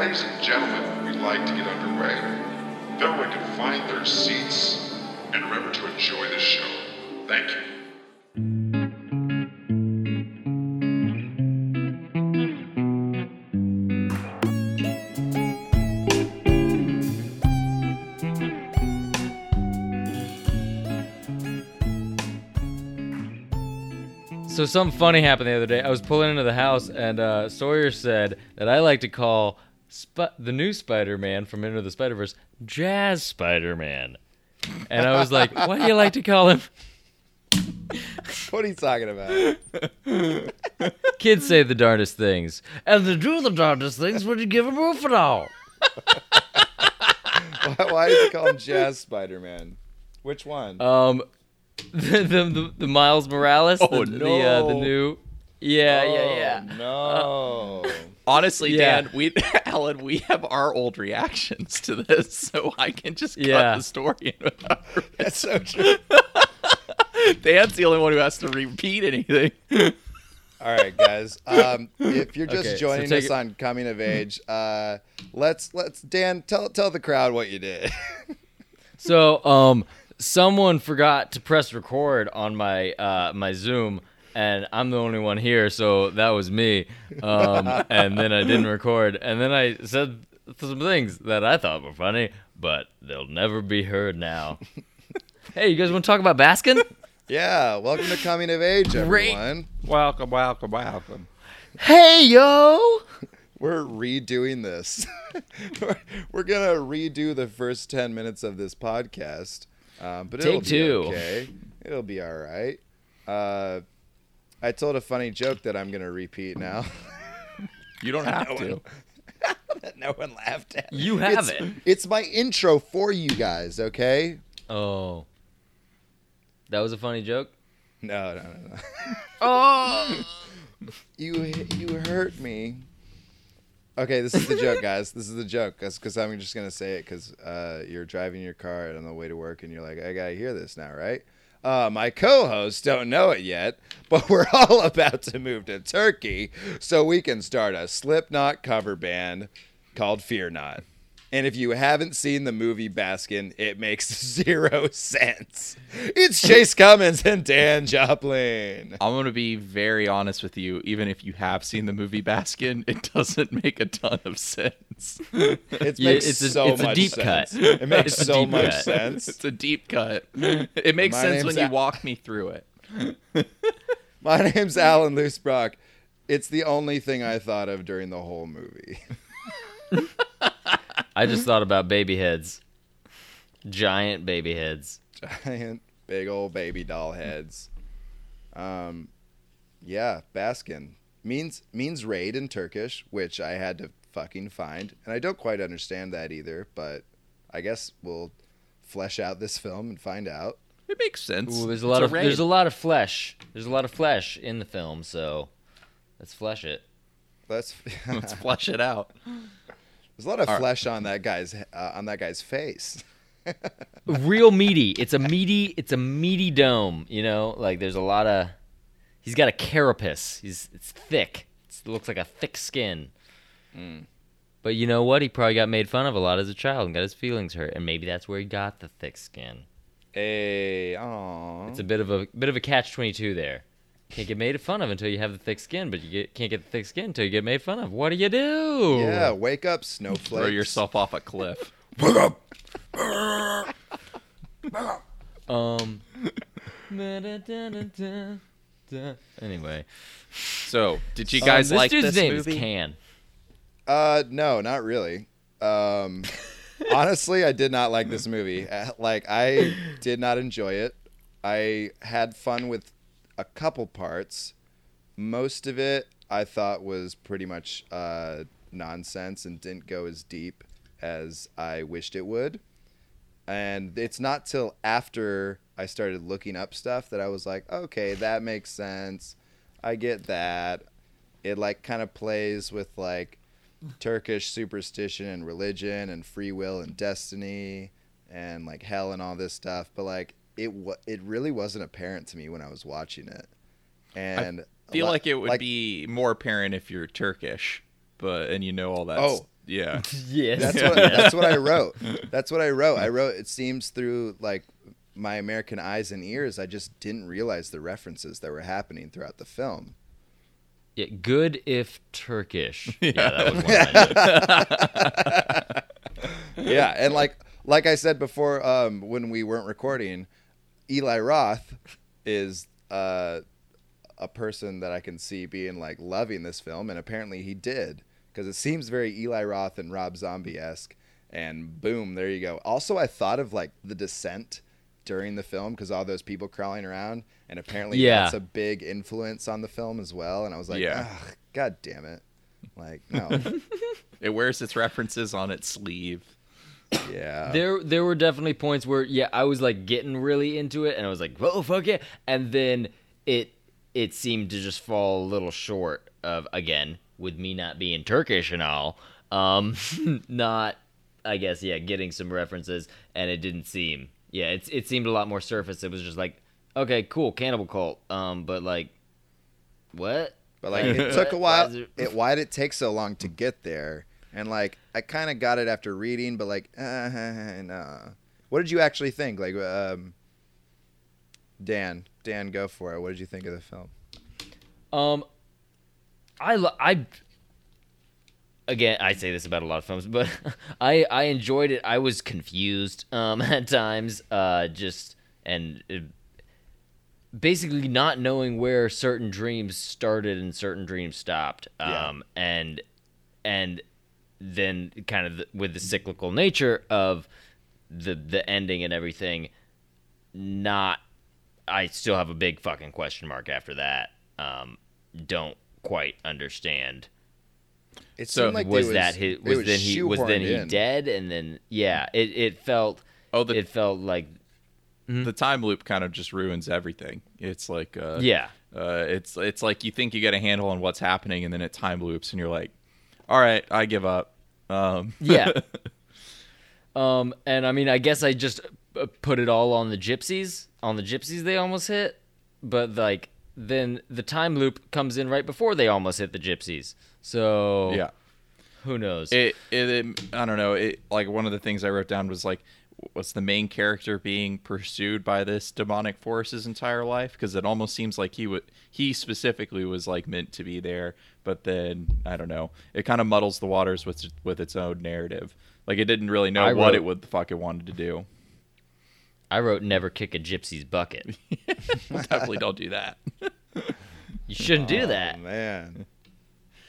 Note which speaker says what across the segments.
Speaker 1: ladies and gentlemen, we'd like to get underway. If everyone can find their seats and remember to enjoy the show. Thank you.
Speaker 2: So something funny happened the other day. I was pulling into the house, and uh, Sawyer said that I like to call Sp- the new Spider-Man from Into the Spider-Verse Jazz Spider-Man, and I was like, "What do you like to call him?"
Speaker 3: What are you talking about?
Speaker 2: Kids say the darndest things, and they do the darndest things when you give them all.
Speaker 3: why, why did you call him Jazz Spider Man? Which one?
Speaker 2: Um, the the, the, the Miles Morales.
Speaker 4: Oh,
Speaker 2: the, the, uh, the new. Yeah, yeah, yeah.
Speaker 3: Oh, no.
Speaker 4: Honestly,
Speaker 2: Yeah.
Speaker 4: Dan, we Alan, we have our old reactions to this, so I can just cut
Speaker 2: Yeah.
Speaker 4: the story in
Speaker 3: That's so true.
Speaker 4: Dan's the only one who has to repeat anything.
Speaker 3: All right, guys. Um, if you're just
Speaker 2: Okay,
Speaker 3: joining
Speaker 2: take
Speaker 3: us
Speaker 2: it-
Speaker 3: on coming of age, uh, let's let's Dan tell tell the crowd what you did.
Speaker 2: So, um, someone forgot to press record on my uh my Zoom, and I'm the only one here, so that was me. Um, and then I didn't record, and then I said some things that I thought were funny, but they'll never be heard now. hey, you guys want to talk about Baskin?
Speaker 3: yeah, welcome to coming of age,
Speaker 2: Great.
Speaker 3: everyone.
Speaker 4: Welcome, welcome, welcome.
Speaker 2: Hey, yo!
Speaker 3: We're redoing this. we're, we're gonna redo the first ten minutes of this podcast, um, but it'll
Speaker 2: Take
Speaker 3: be
Speaker 2: two.
Speaker 3: okay. It'll be all right. Uh, I told a funny joke that I'm gonna repeat now.
Speaker 4: You don't have to.
Speaker 3: that no one laughed at.
Speaker 2: You have
Speaker 3: It's-
Speaker 2: it.
Speaker 3: It's my intro for you guys. Okay.
Speaker 2: Oh, that was a funny joke.
Speaker 3: No, no, no, no.
Speaker 2: Oh,
Speaker 3: You you hurt me. Okay, this is the joke, guys. This is the joke. Because I'm just gonna say it because uh, you're driving your car on the way to work, and you're like, I gotta hear this now, right? Uh, my co-hosts don't know it yet, but we're all about to move to Turkey so we can start a Slipknot cover band called Fear Not. And if you haven't seen the movie Baskin, it makes zero sense. It's Chase Cummins and Dan Joplin.
Speaker 4: I'm gonna be very honest with you. Even if you have seen the movie Baskin, it doesn't make a ton of sense.
Speaker 3: It makes
Speaker 2: it's a-
Speaker 3: so
Speaker 2: it's a deep
Speaker 3: sense.
Speaker 2: cut.
Speaker 3: It makes
Speaker 2: It's
Speaker 3: so much
Speaker 2: cut.
Speaker 3: sense.
Speaker 4: it's a deep cut. It makes
Speaker 3: My
Speaker 4: sense when
Speaker 3: name's
Speaker 4: you walk me through it.
Speaker 3: My name's Alan Loosebrock. It's the only thing I thought of during the whole movie.
Speaker 2: I just thought about baby heads, giant baby heads.
Speaker 3: Giant, big old baby doll heads. Um, yeah, Baskin means means raid in Turkish, which I had to fucking find, and I don't quite understand that either. But I guess we'll flesh out this film and find out.
Speaker 4: It makes sense.
Speaker 2: Ooh, there's a
Speaker 4: It's
Speaker 2: lot of
Speaker 4: raid.
Speaker 2: there's a lot of flesh. There's a lot of flesh in the film, so let's flesh it.
Speaker 3: Let's.
Speaker 4: Let's flesh it out.
Speaker 3: There's a lot of
Speaker 4: All right.
Speaker 3: flesh on that guy's uh, on that guy's face.
Speaker 2: Real meaty. It's a meaty. It's a meaty dome. You know, like there's a lot of. He's got a carapace. He's it's thick. It's, it looks like a thick skin.
Speaker 4: Hmm.
Speaker 2: But you know what? He probably got made fun of a lot as a child and got his feelings hurt, and maybe that's where he got the thick skin.
Speaker 3: Hey, aw.
Speaker 2: It's a bit of a bit of a catch twenty two there. Can't get made fun of until you have the thick skin, but you get, can't get the thick skin until you get made fun of. What do you do?
Speaker 3: Yeah, wake up, snowflake.
Speaker 4: Throw yourself off a cliff. wake up.
Speaker 2: Um. anyway,
Speaker 4: So, did you
Speaker 3: Um,
Speaker 4: guys
Speaker 2: this
Speaker 4: like
Speaker 2: dude's
Speaker 4: this
Speaker 2: name
Speaker 4: movie?
Speaker 2: is Can.
Speaker 3: Uh, no, not really. Um, honestly, I did not like this movie. Uh, Like, I did not enjoy it. I had fun with a couple parts. Most of it I thought was pretty much uh, nonsense and didn't go as deep as I wished it would. And it's not till after I started looking up stuff that I was like, okay, that makes sense. I get that. It like kind of plays with like Turkish superstition and religion and free will and destiny and like hell and all this stuff, but like it wa- it really wasn't apparent to me when I was watching it. And I
Speaker 4: feel
Speaker 3: li-
Speaker 4: like it would be more apparent if you're Turkish, but and you know all that.
Speaker 3: Oh,
Speaker 4: Yeah.
Speaker 2: Yes.
Speaker 3: That's what that's what I wrote. That's what I wrote. I wrote it seems through like my American eyes and ears, I just didn't realize the references that were happening throughout the film.
Speaker 2: Yeah, good if Turkish. Yeah, that was one. I
Speaker 3: yeah, and like like I said before, um, when we weren't recording, Eli Roth is uh, a person that I can see being like loving this film, and apparently he did because it seems very Eli Roth and Rob Zombie esque. And boom, there you go. Also, I thought of like The Descent during the film because all those people crawling around, and apparently
Speaker 2: Yeah.
Speaker 3: that's a big influence on the film as well. And I was like,
Speaker 4: Yeah.
Speaker 3: God damn it! Like, no,
Speaker 4: It wears its references on its sleeve.
Speaker 3: Yeah,
Speaker 2: there there were definitely points where yeah, I was like getting really into it and I was like, "Whoa, fuck yeah." And then it it seemed to just fall a little short of again, with me not being Turkish and all, um not I guess yeah, getting some references and it didn't seem yeah, it's it seemed a lot more surface. It was just like, "Okay, cool, cannibal cult." Um but like what?
Speaker 3: But like it took a while.
Speaker 2: it-
Speaker 3: why did it take so long to get there? And like I kind of got it after reading, but like uh, no. What did you actually think? Like um, Dan, Dan, go for it. What did you think of the film?
Speaker 2: Um, I lo- I again I say this about a lot of films, but I I enjoyed it. I was confused um at times, uh, just and uh, basically not knowing where certain dreams started and certain dreams stopped.
Speaker 3: Yeah.
Speaker 2: Um, and and then kind of the, with the cyclical nature of the the ending and everything, not I still have a big fucking question mark after that. Um, don't quite understand.
Speaker 3: It
Speaker 4: So
Speaker 3: seemed like
Speaker 2: was,
Speaker 3: it
Speaker 2: that his,
Speaker 3: it
Speaker 2: was, then he was then he
Speaker 3: in.
Speaker 2: dead and then yeah it it felt
Speaker 4: Oh, the
Speaker 2: it felt like
Speaker 4: the time loop kind of just ruins everything. It's like uh,
Speaker 2: yeah
Speaker 4: uh, it's it's like you think you get a handle on what's happening, and then it time loops, and you're like, all right, I give up. Um,
Speaker 2: yeah um and I mean I guess I just uh, put it all on the gypsies on the gypsies they almost hit but like then the time loop comes in right before they almost hit the gypsies so
Speaker 4: yeah.
Speaker 2: who knows
Speaker 4: it, it, it I don't know. It like one of the things I wrote down was like, was the main character being pursued by this demonic force his entire life? Because it almost seems like he would he specifically was like meant to be there, but then I don't know. It kind of muddles the waters with with its own narrative. Like it didn't really know
Speaker 2: I
Speaker 4: what
Speaker 2: wrote-
Speaker 4: it would the fuck it wanted to do.
Speaker 2: I wrote never kick a gypsy's bucket
Speaker 4: Definitely don't do that.
Speaker 2: you shouldn't do
Speaker 3: Oh,
Speaker 2: that
Speaker 3: man.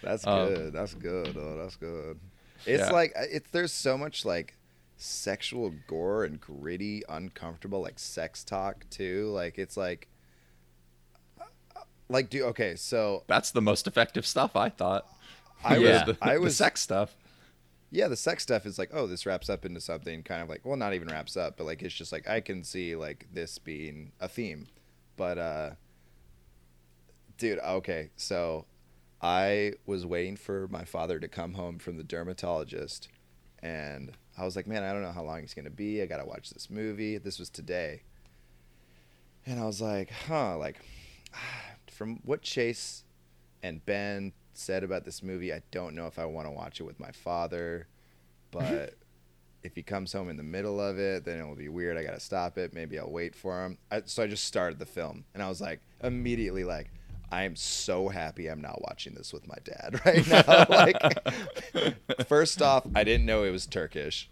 Speaker 3: That's
Speaker 4: Um,
Speaker 3: good. That's good. Oh, that's good. It's
Speaker 4: Yeah.
Speaker 3: like it's there's so much like sexual gore and gritty, uncomfortable like sex talk too. Like it's like like do okay, so
Speaker 4: That's the most effective stuff I thought.
Speaker 3: I
Speaker 2: Yeah.
Speaker 3: was
Speaker 4: the,
Speaker 3: I was
Speaker 4: sex stuff.
Speaker 3: yeah, the sex stuff is like, oh, this wraps up into something kind of like, well, not even wraps up, but like it's just like I can see like this being a theme. But uh dude, okay, so I was waiting for my father to come home from the dermatologist and I was like, man, I don't know how long it's going to be. I got to watch this movie. This was today. And I was like, huh, like from what Chase and Ben said about this movie, I don't know if I want to watch it with my father, but if he comes home in the middle of it, then it'll be weird. I got to stop it. Maybe I'll wait for him. I, so I just started the film and I was like, immediately like, I am so happy I'm not watching this with my dad right now. like, first off, I didn't know it was Turkish.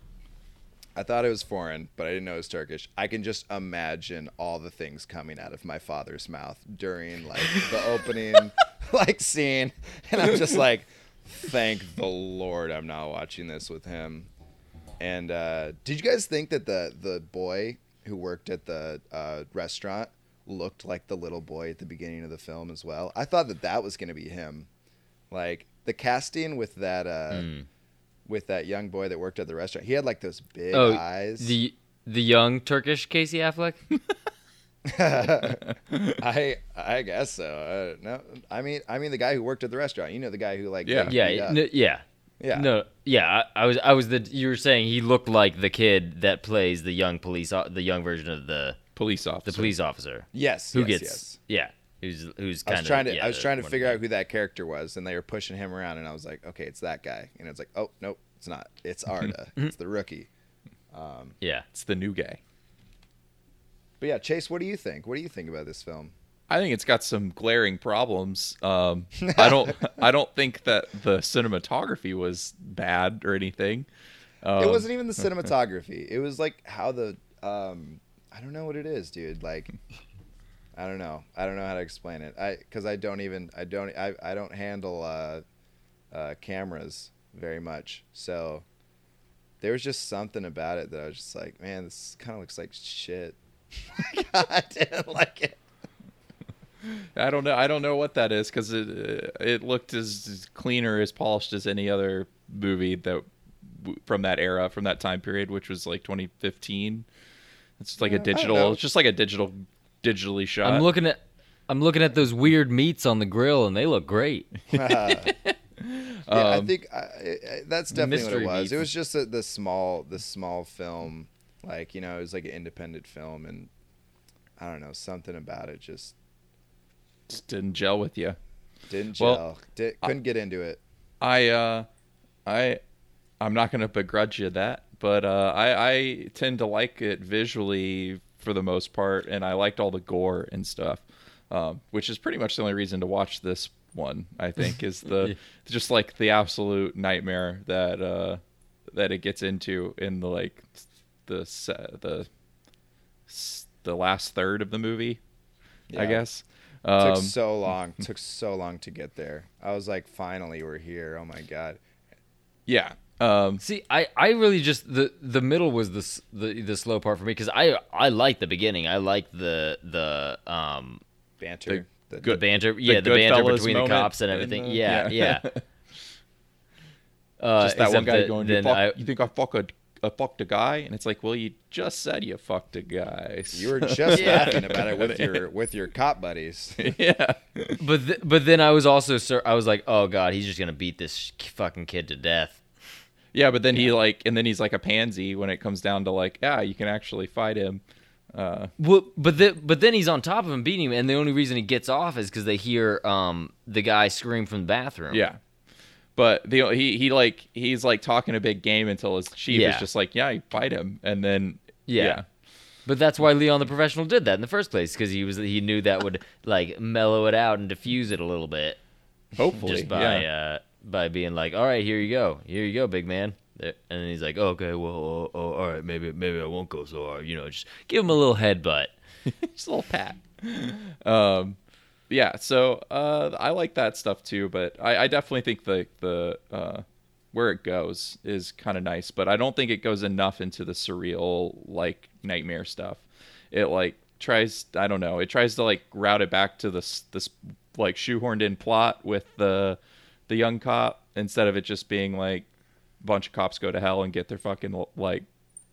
Speaker 3: I thought it was foreign, but I didn't know it was Turkish. I can just imagine all the things coming out of my father's mouth during like the opening like scene, and I'm just like, thank the Lord I'm not watching this with him. And uh, did you guys think that the the boy who worked at the uh, restaurant looked like the little boy at the beginning of the film as well? I thought that that was going to be him. Like the casting with that uh,
Speaker 2: Hmm.
Speaker 3: with that young boy that worked at the restaurant, he had like those big
Speaker 2: oh
Speaker 3: eyes.
Speaker 2: the the young Turkish Casey Affleck
Speaker 3: I I guess so. Uh, no, I mean I mean the guy who worked at the restaurant. You know the guy who like
Speaker 4: Yeah.
Speaker 2: yeah yeah
Speaker 3: yeah
Speaker 2: No, yeah, I, I was, I was the. You were saying he looked like the kid that plays the young police, the young version of the
Speaker 4: Police officer.
Speaker 2: the police officer
Speaker 3: yes
Speaker 2: who
Speaker 3: yes,
Speaker 2: gets,
Speaker 3: yes.
Speaker 2: yeah, who's who's
Speaker 3: I
Speaker 2: kind
Speaker 3: was trying to
Speaker 2: yeah,
Speaker 3: I was trying to figure out who that character was, and they were pushing him around, and I was like, okay, it's that guy, and it's like, oh nope, It's not. It's Arda. it's the rookie. Um,
Speaker 2: Yeah.
Speaker 4: It's the new guy.
Speaker 3: but yeah, Chase, what do you think? What do you think about this film?
Speaker 4: I think it's got some glaring problems. Um, I don't. I don't think that the cinematography was bad or anything. Um,
Speaker 3: it wasn't even the cinematography. It was like how the um, I don't know what it is, dude. Like I don't know. I don't know how to explain it. I because I don't even I don't I, I don't handle uh, uh, cameras very much. So there was just something about it that I was just like, man, this kind of looks like shit. I didn't like it.
Speaker 4: I don't know. I don't know what that is because it uh, it looked as as clean or as polished as any other movie that from that era, from that time period, which was like 2015. It's just like
Speaker 3: Yeah, I
Speaker 4: a
Speaker 3: don't
Speaker 4: digital. It's just like a digital, digitally shot.
Speaker 2: I'm looking at I'm looking at those weird meats on the grill and they look great.
Speaker 3: yeah, I
Speaker 4: Um,
Speaker 3: think I, I, that's definitely what it
Speaker 2: mystery
Speaker 3: was. It was just a, the small, the small film, like you know, it was like an independent film, and I don't know, something about it just
Speaker 4: just didn't gel with you.
Speaker 3: didn't
Speaker 4: Well,
Speaker 3: gel. Did, couldn't get into it.
Speaker 4: I uh I I'm not gonna begrudge you that, but uh I, I tend to like it visually for the most part and I liked all the gore and stuff. Um, which is pretty much the only reason to watch this one, I think, is the just like the absolute nightmare that uh that it gets into in the like the the the last third of the movie, I
Speaker 3: Yeah.
Speaker 4: guess.
Speaker 3: took
Speaker 4: Um,
Speaker 3: so long. Took so long to get there. I was like, finally, we're here. Oh my god.
Speaker 4: yeah. Um,
Speaker 2: See, I, I really just the the middle was the the, the slow part for me because I I like the beginning. I like the the um
Speaker 3: Banter. The,
Speaker 2: the
Speaker 4: Good-
Speaker 2: banter. Yeah, the, banter between the cops and
Speaker 4: in
Speaker 2: everything.
Speaker 4: the-
Speaker 2: yeah,
Speaker 4: yeah.
Speaker 2: yeah. Uh,
Speaker 4: just that one guy
Speaker 2: that
Speaker 4: going, you,
Speaker 2: then
Speaker 4: fuck,
Speaker 2: I-
Speaker 4: you think I fuck a, I fucked a guy? And it's like, well, you just said you fucked a guy.
Speaker 3: you were just
Speaker 2: Yeah.
Speaker 3: laughing about it with your with your cop buddies.
Speaker 4: yeah.
Speaker 2: but th- but then I was also sur- I was like, oh god, he's just gonna beat this sh- fucking kid to death.
Speaker 4: Yeah, but then he like, and then he's like a pansy when it comes down to like, yeah, you can actually fight him. Uh,
Speaker 2: Well, but then but then he's on top of him, beating him, and the only reason he gets off is because they hear um the guy scream from the bathroom.
Speaker 4: yeah. But the he he like he's like talking a big game until his chief
Speaker 2: Yeah.
Speaker 4: is just like, yeah, fight him, and then
Speaker 2: Yeah.
Speaker 4: yeah,
Speaker 2: But that's why Leon the professional did that in the first place because he was he knew that would like mellow it out and diffuse it a little bit
Speaker 4: hopefully,
Speaker 2: just by
Speaker 4: yeah.
Speaker 2: uh by being like, all right, here you go, here you go, big man. And then he's like, okay, well, oh, oh, all right, maybe maybe I won't go so hard, you know, just give him a little headbutt.
Speaker 4: just a little pat. Um, yeah, so uh, I like that stuff too, but I, I definitely think the the uh, where it goes is kind of nice, but I don't think it goes enough into the surreal like nightmare stuff. It like tries, I don't know, it tries to like route it back to this this like shoehorned in plot with the the young cop instead of it just being like a bunch of cops go to hell and get their fucking like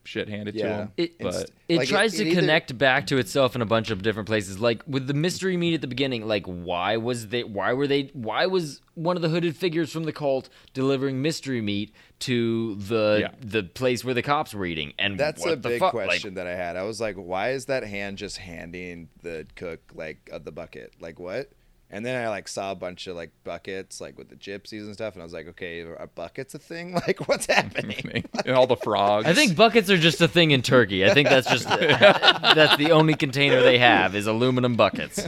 Speaker 4: shit handed to them.
Speaker 2: It-
Speaker 4: but
Speaker 2: It
Speaker 3: Like,
Speaker 2: tries
Speaker 3: it
Speaker 2: to
Speaker 3: either-
Speaker 2: connect back to itself in a bunch of different places. Like with the mystery meat at the beginning, like why was they why were they why was one of the hooded figures from the cult delivering mystery meat to the
Speaker 4: Yeah.
Speaker 2: the place where the cops were eating? And
Speaker 3: That's
Speaker 2: what
Speaker 3: a
Speaker 2: the
Speaker 3: big
Speaker 2: fuck? Like,
Speaker 3: question that I had. I was like, why is that hand just handing the cook like uh, the bucket? Like what? And then I like saw a bunch of like buckets like with the gypsies and stuff, and I was like, okay, are buckets a thing? Like what's happening?
Speaker 4: and all the frogs.
Speaker 2: I think buckets are just a thing in Turkey. I think that's just that's the only container they have is aluminum buckets.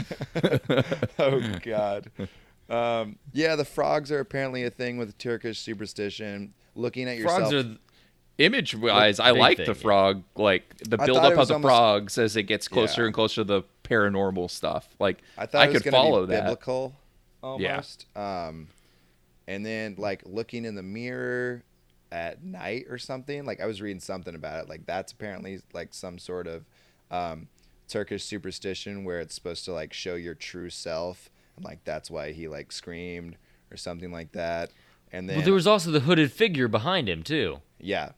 Speaker 3: oh God. Um, yeah, the frogs are apparently a thing with Turkish superstition. Looking at yourself.
Speaker 2: Frogs are
Speaker 4: image wise, I like
Speaker 2: thing,
Speaker 4: the
Speaker 2: yeah.
Speaker 4: frog, like the
Speaker 3: I
Speaker 4: build up of the
Speaker 3: almost-
Speaker 4: frogs as it gets closer
Speaker 3: Yeah.
Speaker 4: and closer to the paranormal stuff. Like
Speaker 3: I thought it was
Speaker 4: could
Speaker 3: gonna
Speaker 4: follow
Speaker 3: be
Speaker 4: that.
Speaker 3: biblical almost. Um, and then like looking in the mirror at night or something. Like I was reading something about it. Like that's apparently like some sort of um, Turkish superstition where it's supposed to like show your true self, and like that's why he like screamed or something like that. And then
Speaker 2: well, there was also the hooded figure behind him too.
Speaker 3: yeah,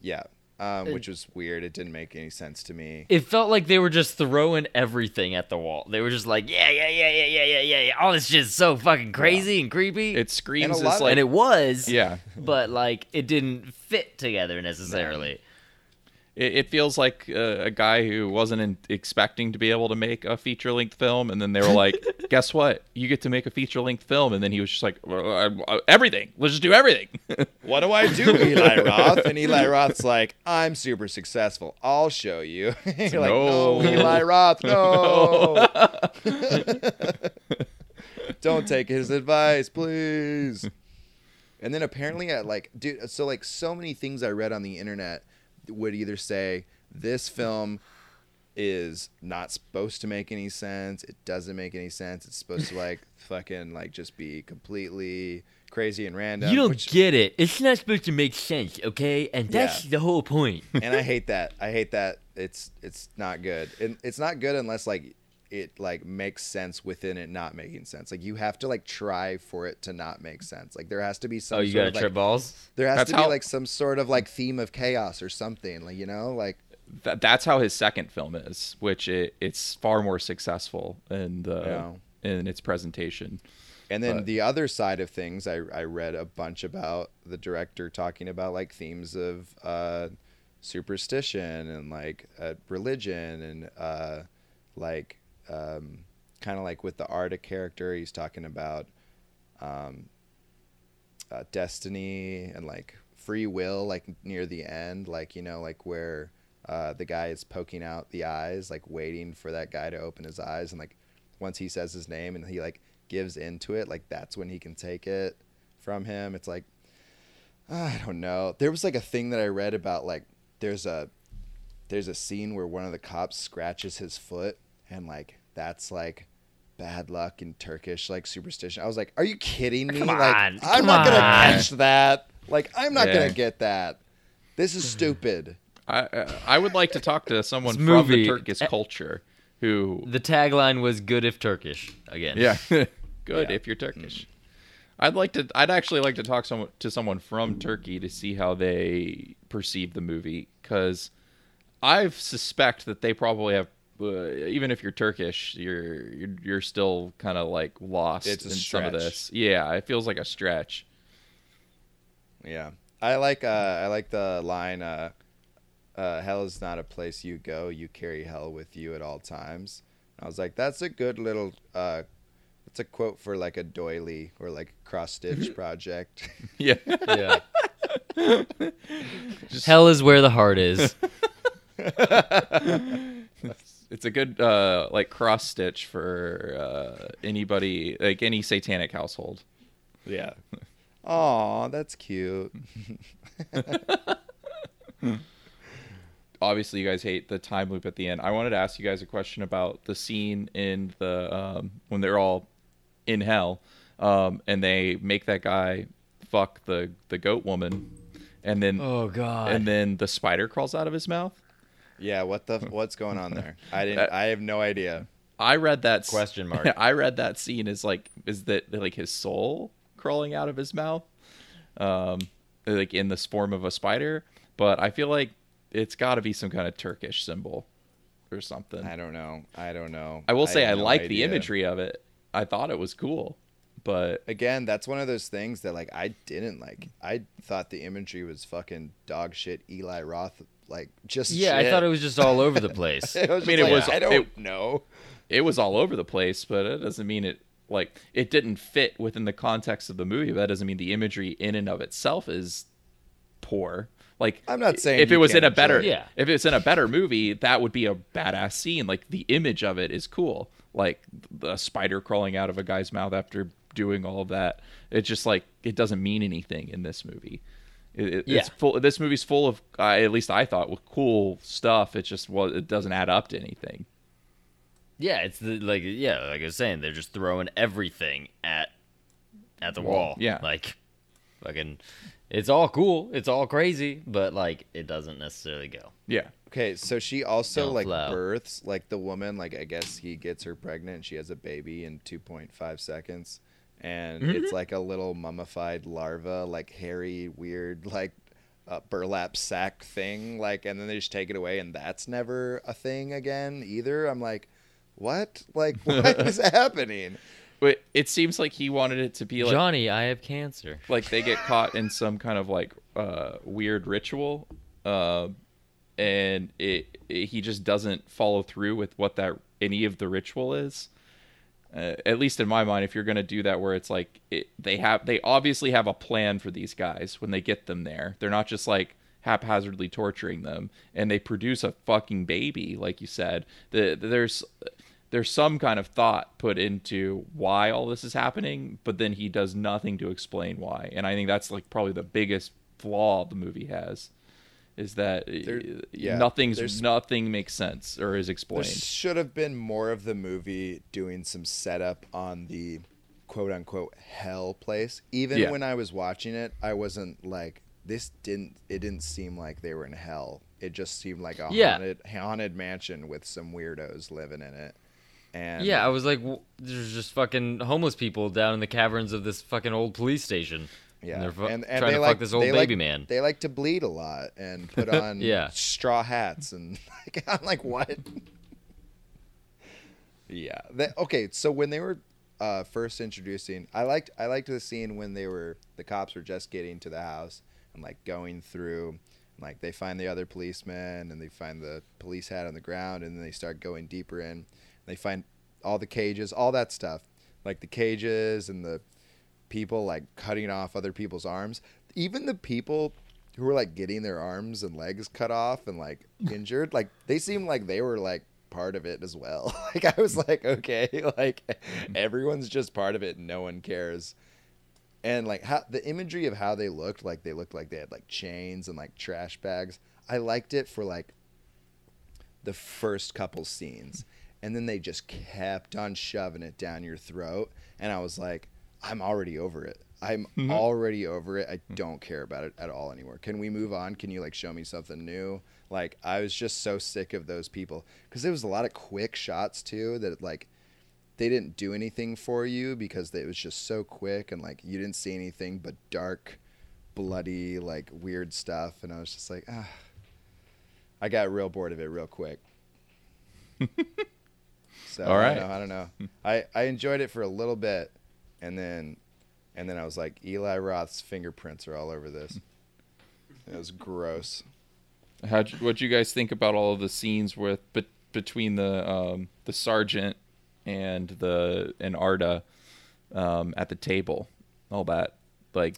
Speaker 3: yeah, um, which was weird. It didn't make any sense to me.
Speaker 2: It felt like they were just throwing everything at the wall. They were just like, yeah, yeah, yeah, yeah, yeah, yeah, yeah, yeah. All this shit's so fucking crazy and creepy.
Speaker 4: It screams
Speaker 3: And a lot of-
Speaker 4: like
Speaker 2: and it was,
Speaker 4: yeah,
Speaker 2: but like it didn't fit together necessarily.
Speaker 4: It, it feels like uh, a guy who wasn't in, expecting to be able to make a feature length film, and then they were like, "Guess what? You get to make a feature length film," and then he was just like, well, I, I, "Everything. Let's just do everything."
Speaker 3: What do I do, Eli Roth? And Eli Roth's like, I'm super successful. I'll show you. You're like, no,
Speaker 4: No.
Speaker 3: Eli Roth, no. Don't take his advice, please. And then apparently, at like, dude, so like, so many things I read on the internet would either say this film is not supposed to make any sense. It doesn't make any sense. It's supposed to like fucking like just be completely crazy and random.
Speaker 2: you don't
Speaker 3: which-
Speaker 2: get it. It's not supposed to make sense, okay? And that's
Speaker 3: Yeah.
Speaker 2: the whole point.
Speaker 3: and I hate that. I hate that. It's it's not good. And it's not good unless like it like makes sense within it not making sense. Like you have to like try for it to not make sense. Like there has to be some.
Speaker 2: oh, you
Speaker 3: sort
Speaker 2: gotta
Speaker 3: of, like,
Speaker 2: trip balls?
Speaker 3: There has
Speaker 4: That's
Speaker 3: to be like some sort of like theme of chaos or something. Like you know, like
Speaker 4: that, that's how his second film is, which it, it's far more successful in the in its presentation.
Speaker 3: And then
Speaker 4: But-
Speaker 3: the other side of things, I, I read a bunch about the director talking about like themes of uh, superstition and like uh, religion and uh, like um, kind of like with the of character, he's talking about um, uh, destiny and like free will, like near the end, like you know, like where uh, the guy is poking out the eyes, like waiting for that guy to open his eyes, and like once he says his name and he like gives into it, like that's when he can take it from him. It's like I don't know. There was like a thing that I read about like there's a there's a scene where one of the cops scratches his foot and like that's like bad luck in Turkish like superstition. I was like, "Are you kidding me?
Speaker 2: Come
Speaker 3: like
Speaker 2: on,
Speaker 3: I'm
Speaker 2: come
Speaker 3: not going to
Speaker 2: on.
Speaker 3: catch that. Like I'm not
Speaker 4: Yeah.
Speaker 3: going to get that. This is stupid."
Speaker 4: I I- I would like to talk to someone from
Speaker 2: movie-
Speaker 4: the Turkish eh, culture who
Speaker 2: The tagline was "Good if Turkish." Again.
Speaker 4: yeah good
Speaker 3: Yeah.
Speaker 4: if you're Turkish. I'd like to. I'd actually like to talk someone to someone from Turkey to see how they perceive the movie because I suspect that they probably have. Uh, even if you're Turkish, you're you're, you're still kind of like lost
Speaker 3: It's a
Speaker 4: in some of this. Yeah, it feels like a stretch.
Speaker 3: Yeah. I like uh I like the line uh uh hell is not a place you go, you carry hell with you at all times. I was like that's a good little uh it's a quote for like a doily or like a cross stitch project.
Speaker 4: Yeah,
Speaker 2: Yeah. Hell is where the heart is.
Speaker 4: It's a good uh, like cross stitch for uh, anybody like any satanic household.
Speaker 3: yeah. Aw, that's cute.
Speaker 4: obviously you guys hate the time loop at the end. I wanted to ask you guys a question about the scene in the um, when they're all in hell, um, and they make that guy fuck the the goat woman, and then
Speaker 2: Oh God.
Speaker 4: and then the spider crawls out of his mouth.
Speaker 3: Yeah, what the what's going on there? I didn't I have no idea.
Speaker 4: I read that
Speaker 2: Question mark.
Speaker 4: I read that scene as like is that like his soul crawling out of his mouth, um, like in this form of a spider. But I feel like it's got to be some kind of Turkish symbol or something.
Speaker 3: I don't know. I don't know.
Speaker 4: I will say I,
Speaker 3: have no
Speaker 4: like the imagery of it. I thought it was cool, but
Speaker 3: Again, that's one of those things that like I didn't like. I thought the imagery was fucking dog shit Eli Roth like just
Speaker 2: yeah, I thought it was just all over the place.
Speaker 4: I mean,
Speaker 3: just
Speaker 4: it was-
Speaker 3: I don't
Speaker 4: it-
Speaker 3: know.
Speaker 4: it was all over the place. But it doesn't mean it like it didn't fit within the context of the movie. That doesn't mean the imagery in and of itself is poor. Like
Speaker 3: I'm not saying
Speaker 4: if it was in a better.
Speaker 2: Yeah.
Speaker 4: if it's in a better movie, that would be a badass scene. Like the image of it is cool. Like the spider crawling out of a guy's mouth after doing all of that. It's just like it doesn't mean anything in this movie. It, it- it's
Speaker 2: Yeah.
Speaker 4: full. This movie's full of, uh, at least I thought, with cool stuff. It just was. It doesn't add up to anything.
Speaker 2: yeah, it's the like yeah, like I was saying, they're just throwing everything at at the wall.
Speaker 4: yeah.
Speaker 2: Like fucking it's all cool, it's all crazy, but like it doesn't necessarily go.
Speaker 4: Yeah.
Speaker 3: Okay, so she also
Speaker 2: Don't
Speaker 3: like
Speaker 2: flow.
Speaker 3: births like the woman like I guess he gets her pregnant and she has a baby in 2.5 seconds and
Speaker 2: Mm-hmm.
Speaker 3: it's like a little mummified larva like hairy weird like uh, burlap sack thing like and then they just take it away and that's never a thing again either. I'm like what? Like what is happening?
Speaker 4: But it seems like he wanted it to be like
Speaker 2: Johnny, I have cancer.
Speaker 4: like they get caught in some kind of like uh, weird ritual, uh, and it, it he just doesn't follow through with what that any of the ritual is. Uh, at least in my mind, if you're gonna do that, where it's like it, they have they obviously have a plan for these guys when they get them there. They're not just like haphazardly torturing them, and they produce a fucking baby, like you said. The, there's there's some kind of thought put into why all this is happening, but then he does nothing to explain why. And I think that's like probably the biggest flaw the movie has is that
Speaker 3: There-
Speaker 4: uh,
Speaker 3: yeah,
Speaker 4: nothing's nothing makes sense or is explained.
Speaker 3: There should have been more of the movie doing some setup on the quote unquote hell place. Even
Speaker 4: Yeah.
Speaker 3: when I was watching it, I wasn't like this didn't it didn't seem like they were in hell. It just seemed like a
Speaker 2: Yeah.
Speaker 3: haunted haunted mansion with some weirdos living in it. And
Speaker 2: Yeah, I was like, w- there's just fucking homeless people down in the caverns of this fucking old police station.
Speaker 3: Yeah,
Speaker 2: and they're fu-
Speaker 3: and, and
Speaker 2: trying
Speaker 3: they
Speaker 2: to
Speaker 3: like
Speaker 2: fuck this old
Speaker 3: they
Speaker 2: baby
Speaker 3: like,
Speaker 2: man.
Speaker 3: They like to bleed a lot and put on
Speaker 2: Yeah.
Speaker 3: straw hats and like, I'm like what? yeah. That, okay, so when they were uh, first introducing, I liked I liked the scene when they were the cops were just getting to the house and like going through. and, Like they find the other policeman and they find the police hat on the ground and then they start going deeper in. They find all the cages, all that stuff, like the cages and the people like cutting off other people's arms. Even the people who were like getting their arms and legs cut off and like injured, like they seemed like they were like part of it as well. like I was like, okay, like everyone's just part of it and no one cares. And like how the imagery of how they looked, like they looked like they had like chains and like trash bags. I liked it for like the first couple scenes. And then they just kept on shoving it down your throat. And I was like, I'm already over it. I'm already over it. I don't care about it at all anymore. Can we move on? Can you like show me something new? Like I was just so sick of those people because there was a lot of quick shots too that like they didn't do anything for you because it was just so quick and like you didn't see anything but dark, bloody, like weird stuff. And I was just like, ah, I got real bored of it real quick. so
Speaker 4: All
Speaker 3: I don't know. I don't know. I, I enjoyed it for a little bit, and then and then I was like, Eli Roth's fingerprints are all over this. It was gross.
Speaker 4: How what do you guys think about all of the scenes with but between the um, the sergeant and the and Arda um, at the table, all that like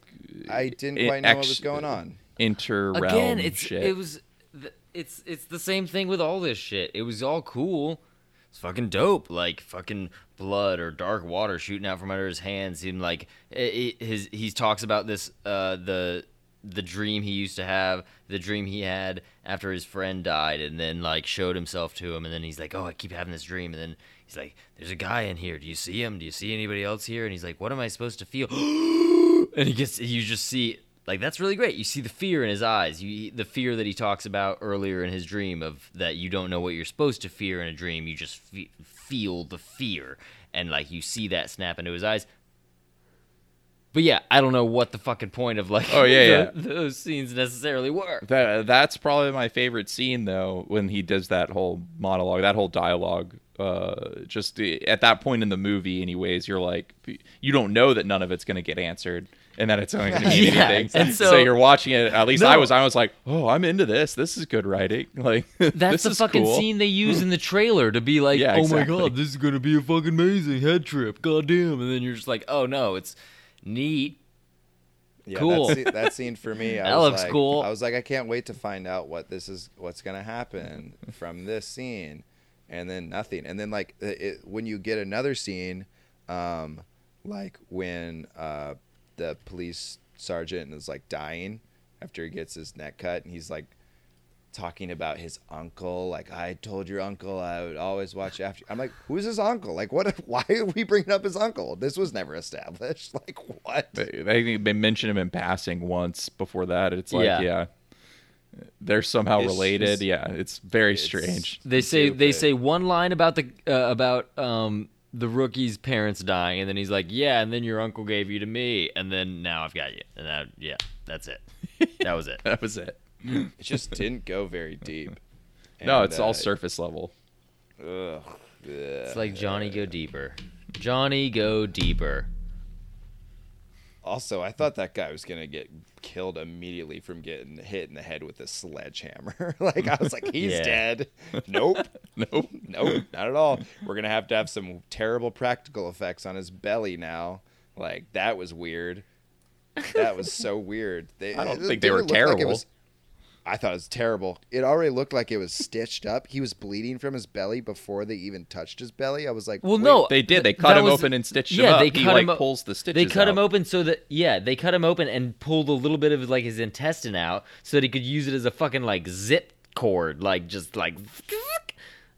Speaker 3: I didn't
Speaker 4: i-
Speaker 3: quite know what was going on.
Speaker 4: Inter realm
Speaker 2: Again, it's
Speaker 4: shit.
Speaker 2: it was it's it's the same thing with all this shit. It was all cool. It's fucking dope. Like fucking blood or dark water shooting out from under his hands. Seemed like it, his he talks about this uh the the dream he used to have, the dream he had after his friend died, and then like showed himself to him, and then he's like, "Oh, I keep having this dream," and then he's like, "There's a guy in here. Do you see him? Do you see anybody else here?" And he's like, "What am I supposed to feel?" and he gets, you just see like that's really great. You see the fear in his eyes. You the fear that he talks about earlier in his dream of that you don't know what you're supposed to fear in a dream. You just fe- feel the fear, and like you see that snap into his eyes. But yeah, I don't know what the fucking point of like
Speaker 4: Oh, yeah,
Speaker 2: the- those scenes necessarily were.
Speaker 4: That that's probably my favorite scene though when he does that whole monologue, that whole dialogue. Uh, just at that point in the movie, anyways, you're like, you don't know that none of it's gonna get answered, and that it's only gonna mean
Speaker 2: Yeah,
Speaker 4: anything.
Speaker 2: and
Speaker 4: so,
Speaker 2: so-
Speaker 4: you're watching it. At least I was. I was like, oh, I'm into this. This is good writing. Like
Speaker 2: That's
Speaker 4: this
Speaker 2: the
Speaker 4: is
Speaker 2: fucking
Speaker 4: cool.
Speaker 2: scene they use in the trailer to be like,
Speaker 4: Yeah,
Speaker 2: "Oh
Speaker 4: exactly.
Speaker 2: my god, this is gonna be a fucking amazing head trip, goddamn!" And then you're just like, "Oh no, it's neat."
Speaker 3: Yeah,
Speaker 2: Cool.
Speaker 3: That, scene, that scene for me, I
Speaker 2: That
Speaker 3: was
Speaker 2: looks
Speaker 3: like,
Speaker 2: cool.
Speaker 3: I was like, I can't wait to find out what this is, what's gonna happen from this scene, and then nothing, and then like it, it, when you get another scene, um, like when uh, the police sergeant is like dying after he gets his neck cut, and he's like talking about his uncle. Like I told your uncle I would always watch after. I'm like, who's his uncle? Like what? Why are we bringing up his uncle? This was never established. Like what?
Speaker 4: They, they they mention him in passing once before that. It's like,
Speaker 2: Yeah.
Speaker 4: yeah, they're somehow
Speaker 3: It's
Speaker 4: related.
Speaker 3: just-
Speaker 4: yeah, it's very
Speaker 3: It's-
Speaker 4: strange.
Speaker 2: They say they say one line about the uh, about um the rookie's parents dying, and then he's like, "Yeah," and then your uncle gave you to me, and then now I've got you, and that, yeah, that's it. That was it.
Speaker 4: That was it.
Speaker 3: It just didn't go very deep.
Speaker 4: no,
Speaker 3: And,
Speaker 4: it's all
Speaker 3: uh,
Speaker 4: surface level.
Speaker 3: Ugh,
Speaker 2: It's like Johnny go deeper. Johnny go deeper.
Speaker 3: Also, I thought that guy was gonna get killed immediately from getting hit in the head with a sledgehammer. like I was like, he's
Speaker 2: Yeah.
Speaker 3: dead. Nope.
Speaker 4: Nope.
Speaker 3: nope, not at all. We're gonna have to have some terrible practical effects on his belly now. Like that was weird. That was so weird. They,
Speaker 4: I don't
Speaker 3: it
Speaker 4: think they
Speaker 3: didn't
Speaker 4: were
Speaker 3: look like
Speaker 4: terrible.
Speaker 3: was- I thought it was terrible. It already looked like it was stitched up. He was bleeding from his belly before they even touched his belly. I was like,
Speaker 2: Well,
Speaker 3: wait,
Speaker 2: no,
Speaker 4: They did. They cut him
Speaker 2: was-
Speaker 4: open and stitched
Speaker 2: yeah,
Speaker 4: him up.
Speaker 2: They
Speaker 4: he
Speaker 2: cut
Speaker 4: like
Speaker 2: him o-
Speaker 4: pulls the stitches.
Speaker 2: They cut him open so that yeah, they cut him open and pulled a little bit of like his intestine out so that he could use it as a fucking like zip cord, like just like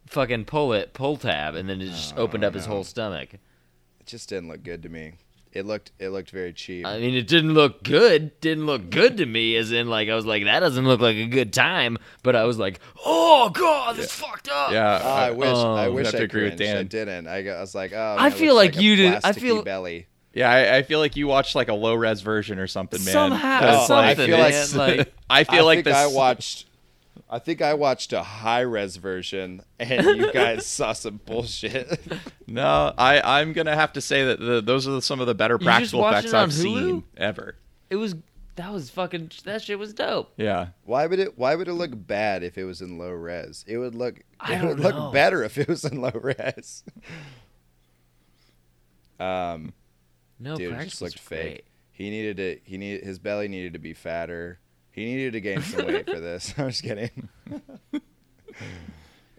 Speaker 2: fucking pull it, pull tab, and then it just oh, opened up his whole stomach.
Speaker 3: It just didn't look good to me. It looked it looked very cheap.
Speaker 2: I mean, it didn't look good. Didn't look good to me, as in like I was like that doesn't look like a good time. But I was like, oh god, this fucked up.
Speaker 4: Yeah.
Speaker 3: Oh, I wish
Speaker 2: Oh.
Speaker 3: I wish
Speaker 4: have
Speaker 3: I
Speaker 4: to agree with
Speaker 3: cringed. I didn't. I, I was like, oh.
Speaker 2: I
Speaker 3: man, it
Speaker 2: feel
Speaker 3: looks
Speaker 2: like you did- I feel-
Speaker 3: belly.
Speaker 4: Yeah, I, I feel like you watched like a low res version or something, man.
Speaker 2: Somehow,
Speaker 4: 'Cause,
Speaker 3: Oh, I
Speaker 2: something,
Speaker 3: feel like-
Speaker 2: man, like
Speaker 4: I feel
Speaker 3: I
Speaker 4: like
Speaker 3: think
Speaker 4: this.
Speaker 3: I watched. I think I watched a high res version, and you guys saw some bullshit.
Speaker 4: No, I I'm gonna have to say that the, those are some of the better practical effects I've
Speaker 2: Hulu?
Speaker 4: seen ever.
Speaker 2: it was that was fucking that shit was dope.
Speaker 4: Yeah.
Speaker 3: why would it? Why would it look bad if it was in low res? It would look.
Speaker 2: I
Speaker 3: It
Speaker 2: don't
Speaker 3: would
Speaker 2: know.
Speaker 3: look better if it was in low res. um,
Speaker 2: No,
Speaker 3: dude, it just looked fake.
Speaker 2: great.
Speaker 3: He needed to. He needed his belly needed to be fatter. He needed to gain some weight for this. I'm just kidding.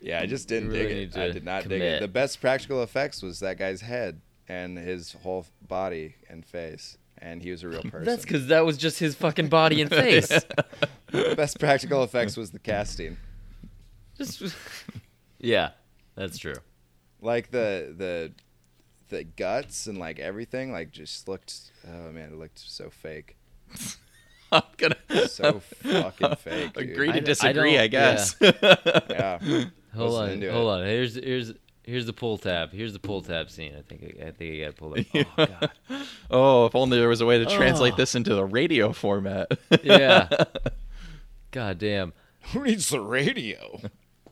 Speaker 3: yeah, I just didn't
Speaker 2: really
Speaker 3: dig it. I did not dig it. The best practical effects was that guy's head and his whole body and face, and he was a real person.
Speaker 2: That's because that was just his fucking body and face.
Speaker 3: the best practical effects was the casting.
Speaker 2: just, yeah, that's true.
Speaker 3: Like the the the guts and like everything, like just looked. Oh man, it looked so fake.
Speaker 4: I'm gonna
Speaker 3: So fucking fake. Dude.
Speaker 4: agree to
Speaker 2: d- I
Speaker 4: disagree. I,
Speaker 2: don't-
Speaker 4: guess.
Speaker 3: Yeah.
Speaker 2: Hold
Speaker 3: Listen
Speaker 2: on, hold
Speaker 3: it.
Speaker 2: on. Here's here's here's the pull tab. Here's the pull tab scene. I think I, I think I got pulled up. Oh god.
Speaker 4: oh, if only there was a way to translate
Speaker 2: Oh.
Speaker 4: this into the radio format.
Speaker 2: Yeah. God damn.
Speaker 3: Who needs the radio?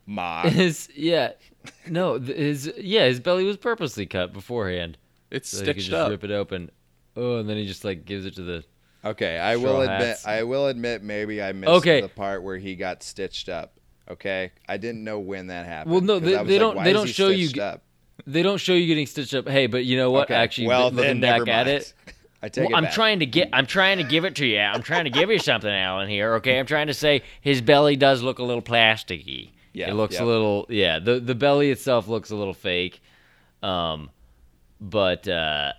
Speaker 3: Ma.
Speaker 2: His yeah. No, his yeah, his belly was purposely cut beforehand.
Speaker 4: it's
Speaker 2: So he could
Speaker 4: stitched
Speaker 2: just
Speaker 4: up.
Speaker 2: rip it open. Oh, and then he just like gives it to the
Speaker 3: Okay, I
Speaker 2: Straw
Speaker 3: will admit.
Speaker 2: hats.
Speaker 3: I will admit. Maybe I missed
Speaker 2: Okay.
Speaker 3: the part where he got stitched up. Okay, I didn't know when that happened.
Speaker 2: Well, no,
Speaker 3: 'cause
Speaker 2: they-
Speaker 3: I was
Speaker 2: they
Speaker 3: like,
Speaker 2: don't-
Speaker 3: why
Speaker 2: they
Speaker 3: is
Speaker 2: don't
Speaker 3: he
Speaker 2: show you
Speaker 3: stitched
Speaker 2: g-
Speaker 3: Up?
Speaker 2: They don't show you getting stitched up. Hey, but you know what?
Speaker 3: Okay,
Speaker 2: Actually,
Speaker 3: well,
Speaker 2: looking
Speaker 3: then
Speaker 2: back
Speaker 3: never
Speaker 2: at
Speaker 3: mind.
Speaker 2: it,
Speaker 3: I take
Speaker 2: well,
Speaker 3: it
Speaker 2: I'm
Speaker 3: back.
Speaker 2: trying to get. I'm trying to give it to you. I'm trying to give you something, Alan. Here, okay? I'm trying to say his belly does look a little plasticky.
Speaker 3: Yeah,
Speaker 2: it looks
Speaker 3: yeah.
Speaker 2: a little. Yeah, the the belly itself looks a little fake, um, but uh,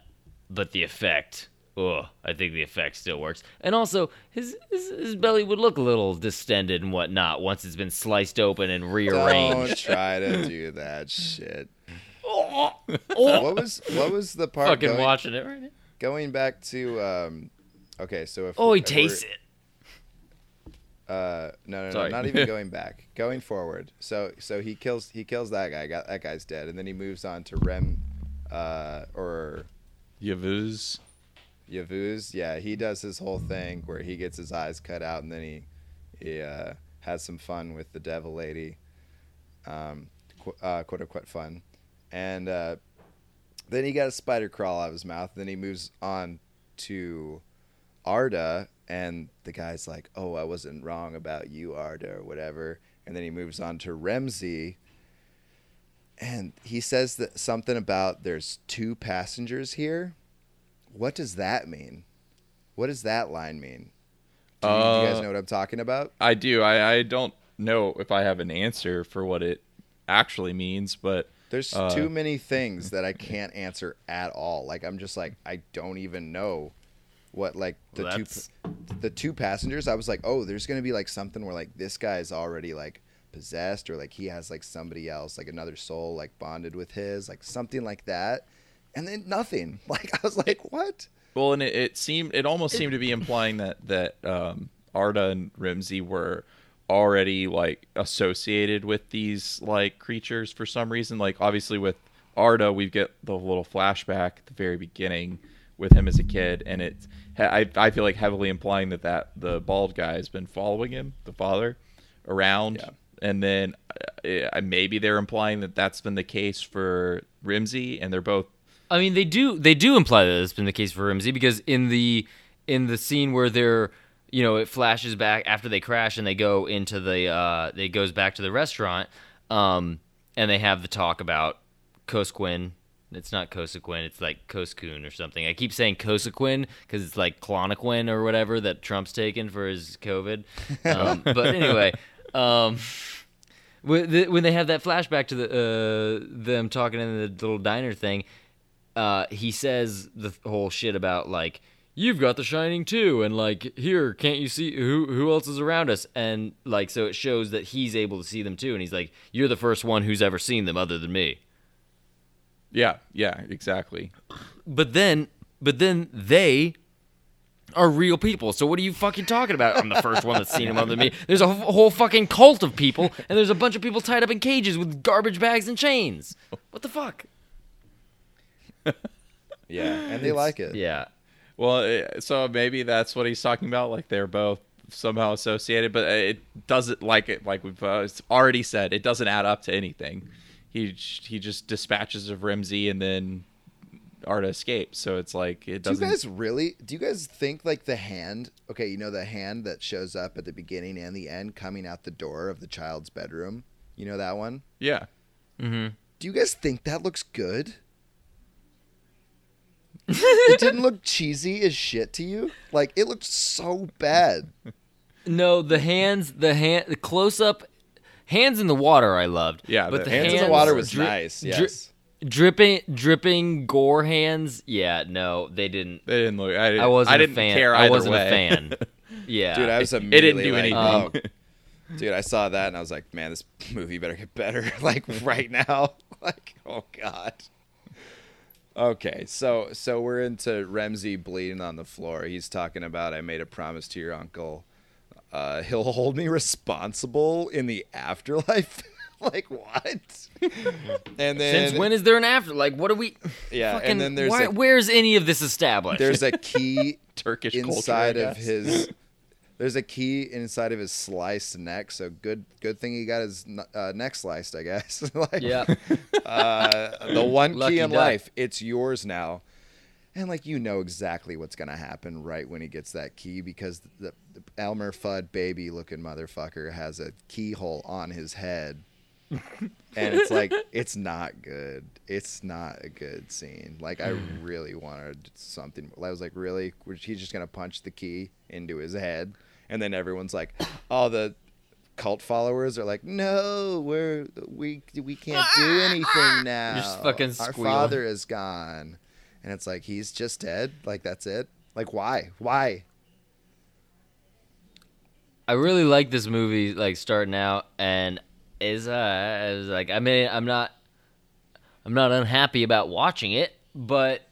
Speaker 2: but the effect. Oh, I think the effect still works. And also, his, his his belly would look a little distended and whatnot once it's been sliced open and rearranged.
Speaker 3: Don't try to do that shit. What was what was the part
Speaker 2: Fucking
Speaker 3: going,
Speaker 2: watching it right now.
Speaker 3: going back to? Um, okay, so if
Speaker 2: Oh, he
Speaker 3: if
Speaker 2: tastes it.
Speaker 3: Uh, no, no, no,
Speaker 2: Sorry.
Speaker 3: not even going back. Going forward. So, so he kills he kills that guy. Got that guy's dead, and then he moves on to Rem, uh, or
Speaker 4: Yavuz.
Speaker 3: Yavuz. Yeah, he does his whole thing where he gets his eyes cut out, and then he he uh, has some fun with the devil lady, um, qu- uh, quote unquote fun, and uh, then he got a spider crawl out of his mouth. Then he moves on to Arda, and the guy's like, "Oh, I wasn't wrong about you, Arda, or whatever." And then he moves on to Remzi, and he says that something about there's two passengers here. What does that mean? What does that line mean? Do you, do you guys
Speaker 4: Uh,
Speaker 3: know what I'm talking about?
Speaker 4: I do. I, I don't know if I have an answer for what it actually means, but
Speaker 3: There's
Speaker 4: uh,
Speaker 3: too many things that I can't answer at all. Like I'm just like I don't even know what like the
Speaker 2: Well,
Speaker 3: two the two passengers. I was like, oh, there's gonna be like something where like this guy's already like possessed or like he has like somebody else like another soul like bonded with his like something like that, and then nothing. Like I was like, what?
Speaker 4: Well, and it, it seemed it almost seemed to be implying that that um, Arda and Remzi were already like associated with these like creatures for some reason. Like obviously with Arda, we get the little flashback at the very beginning with him as a kid, and it's I I feel like heavily implying that that the bald guy has been following him, the father, around.
Speaker 3: Yeah.
Speaker 4: And then uh, maybe they're implying that that's been the case for Remzi, and they're both
Speaker 2: I mean, they do they do imply that it's been the case for Remzi because in the in the scene where they're you know it flashes back after they crash and they go into the uh, they goes back to the restaurant um, and they have the talk about Cosquin. It's not Cosequin, it's like Coskun or something. I keep saying Cosequin because it's like Klonopin or whatever that Trump's taken for his COVID. Um, but anyway, um, when when they have that flashback to the uh, them talking in the little diner thing, uh, he says the whole shit about like you've got the shining too and like here can't you see who who else is around us? And like so it shows that he's able to see them too and he's like you're the first one who's ever seen them other than me.
Speaker 4: Yeah, yeah, exactly.
Speaker 2: but then but then they are real people. So what are you fucking talking about? I'm the first one that's seen them other than me. There's a whole fucking cult of people and there's a bunch of people tied up in cages with garbage bags and chains. What the fuck
Speaker 3: Yeah, and they like it.
Speaker 2: yeah
Speaker 4: Well, eh, so maybe that's what he's talking about. Like they're both somehow associated, but it doesn't like it. Like we've uh, already said, it doesn't add up to anything. He he just dispatches of Remzi and then Arda escapes. So it's like it doesn't.
Speaker 3: Do you guys really? Do you guys think like the hand? Okay, you know the hand that shows up at the beginning and the end, coming out the door of the child's bedroom. You know that one.
Speaker 4: yeah.
Speaker 2: mm-hmm
Speaker 3: Do you guys think that looks good? It didn't look cheesy as shit to you. Like it looked so bad.
Speaker 2: No, the hands, the hand, the close up, hands in the water. I loved.
Speaker 4: Yeah,
Speaker 2: but
Speaker 4: the
Speaker 2: the,
Speaker 3: Hands
Speaker 2: hands
Speaker 3: in the water was
Speaker 2: dri-
Speaker 3: nice.
Speaker 2: dri-
Speaker 3: Yes.
Speaker 2: dripping, dripping gore hands. Yeah, no, they didn't.
Speaker 4: They didn't look. I, didn't,
Speaker 2: I wasn't
Speaker 4: I didn't
Speaker 2: a fan.
Speaker 4: care
Speaker 2: I wasn't
Speaker 4: way.
Speaker 2: a fan. Yeah,
Speaker 3: Dude, I was
Speaker 4: It didn't
Speaker 3: immediately
Speaker 4: do
Speaker 3: like,
Speaker 4: anything.
Speaker 3: oh, dude, I saw that and I was like, man, this movie better get better, like right now. Like, oh god. Okay, so so we're into Remzi bleeding on the floor. He's talking about I made a promise to your uncle. Uh, he'll hold me responsible in the afterlife. like what? and then
Speaker 2: Since when is there an after? Like, what are we?
Speaker 3: Yeah,
Speaker 2: fucking,
Speaker 3: and then there's
Speaker 2: why,
Speaker 3: a-
Speaker 2: where's any of this established?
Speaker 3: there's a key
Speaker 4: Turkish culture,
Speaker 3: inside of his there's a key inside of his sliced neck so good good thing he got his uh, neck sliced i guess. Like
Speaker 2: yeah,
Speaker 3: uh, the one
Speaker 2: Lucky
Speaker 3: key in
Speaker 2: duck.
Speaker 3: life it's yours now. And like you know exactly what's gonna happen right when he gets that key because the, the elmer fudd baby looking motherfucker has a keyhole on his head. And it's like it's not good. It's not a good scene. Like i really wanted something. I was like really? Was he just gonna punch the key into his head and then everyone's like all the cult followers are like no we're we we can't do anything now
Speaker 2: just fucking
Speaker 3: our father is gone. And it's like he's just dead. Like that's it. Like why? Why?
Speaker 2: I really like this movie, like starting out, and is uh, is like I mean, I'm not, I'm not unhappy about watching it, but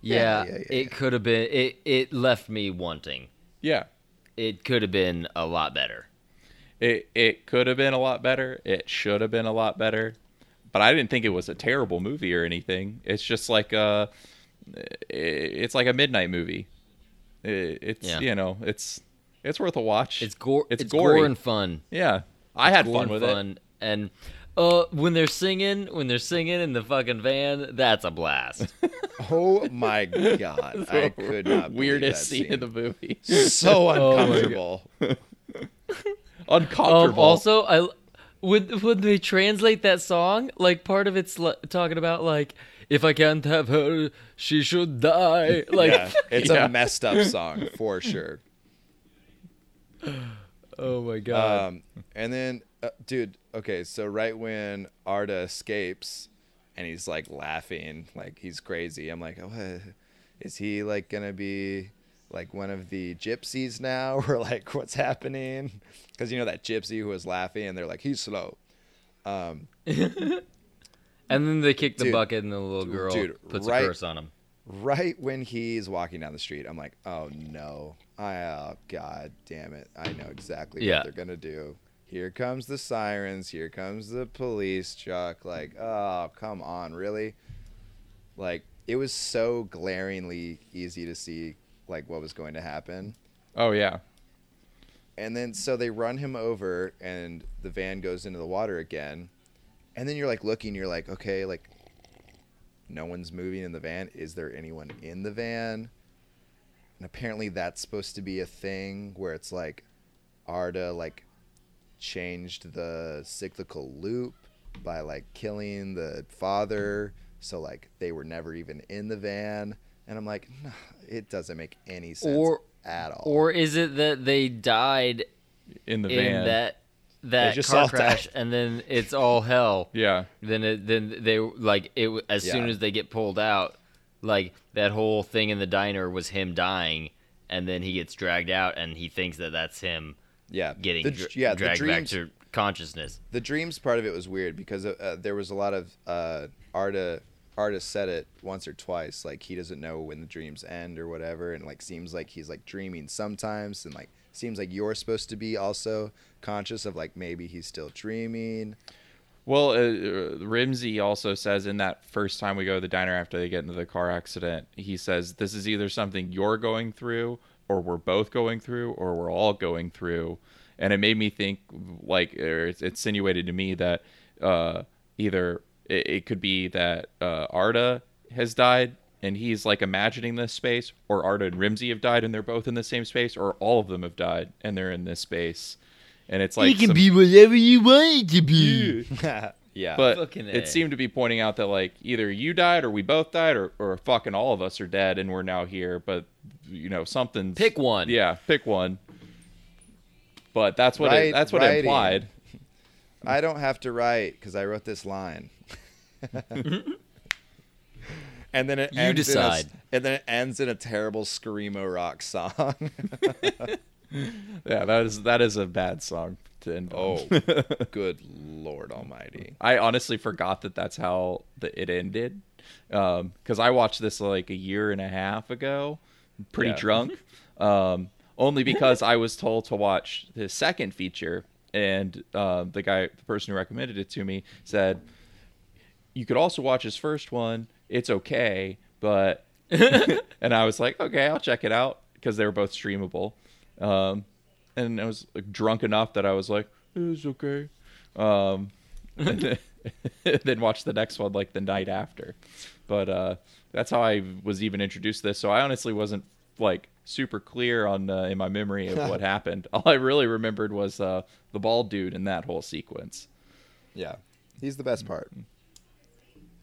Speaker 2: yeah,
Speaker 3: Yeah, yeah, yeah,
Speaker 2: it could have been. It it left me wanting.
Speaker 4: yeah.
Speaker 2: It could have been a lot better.
Speaker 4: It it could have been a lot better. It should have been a lot better. But I didn't think it was a terrible movie or anything. It's just like uh, a it's like a midnight movie. It's
Speaker 2: Yeah.
Speaker 4: you know, it's it's worth a watch.
Speaker 2: It's gore.
Speaker 4: It's,
Speaker 2: It's, gore and fun.
Speaker 4: yeah. I had
Speaker 2: Gore
Speaker 4: fun with it.
Speaker 2: And uh, when they're singing, when they're singing in the fucking van, that's a blast.
Speaker 3: oh my god i could not
Speaker 4: weirdest
Speaker 3: that
Speaker 4: scene in the movie.
Speaker 3: so
Speaker 2: Oh
Speaker 3: uncomfortable
Speaker 4: Uncomfortable.
Speaker 2: Um, also, I would when they translate that song, like part of it's talking about like if I can't have her, she should die. Like,
Speaker 3: yeah, it's
Speaker 4: Yeah.
Speaker 3: a messed up song for sure.
Speaker 2: oh my god.
Speaker 3: Um, and then, uh, dude, okay, so right when Arda escapes, and he's like laughing, like he's crazy. I'm like, oh, is he like gonna be like one of the gypsies now, or like what's happening? Because you know that gypsy who was laughing, and they're like, he's slow. Um,
Speaker 2: and then they kick the
Speaker 3: dude,
Speaker 2: bucket, and the little girl
Speaker 3: dude,
Speaker 2: puts
Speaker 3: right-
Speaker 2: a curse on him.
Speaker 3: right when he's walking down the street, I'm like, oh no, I, oh god damn it, I know exactly
Speaker 2: Yeah.
Speaker 3: what they're gonna do. Here comes the sirens. Here comes the police truck. Like, oh come on, really? Like, it was so glaringly easy to see like what was going to happen.
Speaker 4: oh yeah.
Speaker 3: And then so they run him over, and the van goes into the water again. And then you're like looking, you're like, okay, like no one's moving in the van. Is there anyone in the van? And apparently that's supposed to be a thing where it's like Arda like changed the cyclical loop by like killing the father, so like they were never even in the van. And I'm like, no, it doesn't make any sense
Speaker 2: Or-
Speaker 3: at all.
Speaker 2: Or is it that they died
Speaker 4: in the
Speaker 2: in
Speaker 4: van.
Speaker 2: that that
Speaker 3: just
Speaker 2: car crash,
Speaker 3: died.
Speaker 2: and then it's all hell?
Speaker 4: yeah.
Speaker 2: Then it, then they like it w- as soon as they get pulled out, like that whole thing in the diner was him dying, and then he gets dragged out, and he thinks that that's him
Speaker 3: yeah,
Speaker 2: getting
Speaker 3: the,
Speaker 2: dr-
Speaker 3: yeah, the
Speaker 2: dragged back
Speaker 3: dreams,
Speaker 2: to consciousness.
Speaker 3: the dreams part of it was weird because uh, uh, there was a lot of uh, Arda. Arda said it once or twice, like he doesn't know when the dreams end or whatever, and like seems like he's like dreaming sometimes, and like seems like you're supposed to be also conscious of like maybe he's still dreaming.
Speaker 4: Well, uh, uh, Remzi also says in that first time we go to the diner after they get into the car accident, he says this is either something you're going through, or we're both going through, or we're all going through. And it made me think, like, or it's insinuated to me that uh, either it, it could be that uh, Arda has died and he's like imagining this space, or Arda and Remzi have died and they're both in the same space, or all of them have died and they're in this space. And it's like you can some-
Speaker 2: whatever you want it to be.
Speaker 3: yeah,
Speaker 4: but
Speaker 2: Fucking
Speaker 4: it seemed to be pointing out that like either you died or we both died or, or fucking all of us are dead and we're now here but you know something
Speaker 2: Pick one.
Speaker 4: yeah pick one but that's what
Speaker 3: Right-
Speaker 4: it, that's what it implied
Speaker 3: I don't have to write because I wrote this line. and then it
Speaker 2: You
Speaker 3: ends in a s-
Speaker 2: decide.
Speaker 3: and then it ends in a terrible screamo rock song.
Speaker 4: yeah that is that is a bad song to end
Speaker 3: oh, good lord almighty!
Speaker 4: I honestly forgot that that's how the, it ended Um, because I watched this like a year and a half ago, pretty
Speaker 3: Yeah.
Speaker 4: drunk. Um, only because I was told to watch the second feature, and uh, the guy, the person who recommended it to me, said you could also watch his first one. It's okay, but and I was like, okay, I'll check it out because they were both streamable. Um, and I was like, drunk enough that I was like, it's okay. Um, then, then watch the next one like the night after. But uh, that's how I was even introduced to this. So I honestly wasn't like super clear on uh, in my memory of what happened. All I really remembered was uh, the bald dude in that whole sequence.
Speaker 3: Yeah, he's the best part.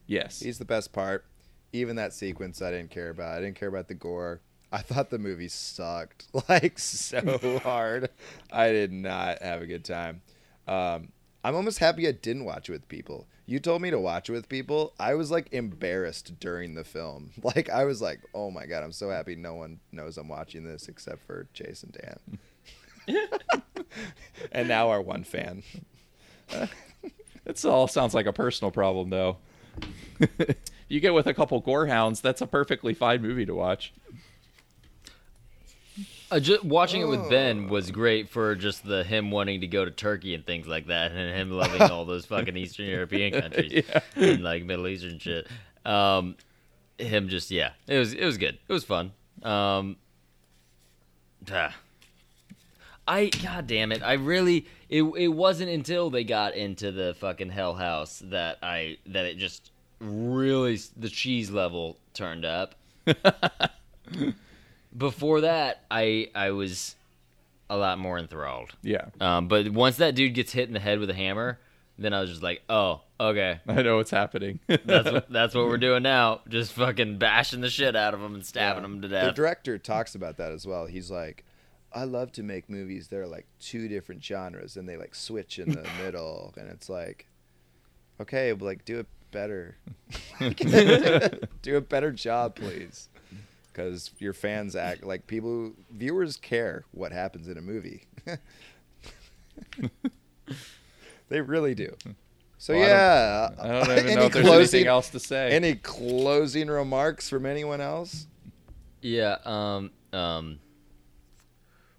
Speaker 4: Yes.
Speaker 3: He's the best part. Even that sequence, I didn't care about. I didn't care about the gore. I thought the movie sucked like so hard. I did not have a good time. Um, I'm almost happy I didn't watch it with people. You told me to watch it with people. I was like embarrassed during the film. Like I was like, "Oh my god, I'm so happy no one knows I'm watching this except for Jason Dan." and now our one fan.
Speaker 4: It all sounds like a personal problem, though. you get with a couple gorehounds, that's a perfectly fine movie to watch.
Speaker 2: Uh, ju- watching it with Ben was great for just the him wanting to go to Turkey and things like that, and him loving all those fucking Eastern European countries and like Middle Eastern shit. Um, him just yeah, it was it was good. It was fun. Um, ah. I god damn it, I really it it wasn't until they got into the fucking Hell House that I that it just really the cheese level turned up. Before that, I I was a lot more enthralled.
Speaker 4: Yeah,
Speaker 2: Um, but once that dude gets hit in the head with a hammer, then I was just like, oh, okay,
Speaker 4: I know what's happening.
Speaker 2: that's what, that's what we're doing now. Just fucking bashing the shit out of him and stabbing him to death.
Speaker 3: The director talks about that as well. He's like, I love to make movies that are like two different genres and they like switch in the middle. And it's like, okay, but like do it better. do a better job, please. Because your fans act like people, viewers care what happens in a movie. they really do. So
Speaker 4: Well, I don't-
Speaker 3: yeah,
Speaker 4: I don't even know if there's
Speaker 3: closing-
Speaker 4: anything else to say.
Speaker 3: Any closing remarks from anyone else?
Speaker 2: Yeah, um, um.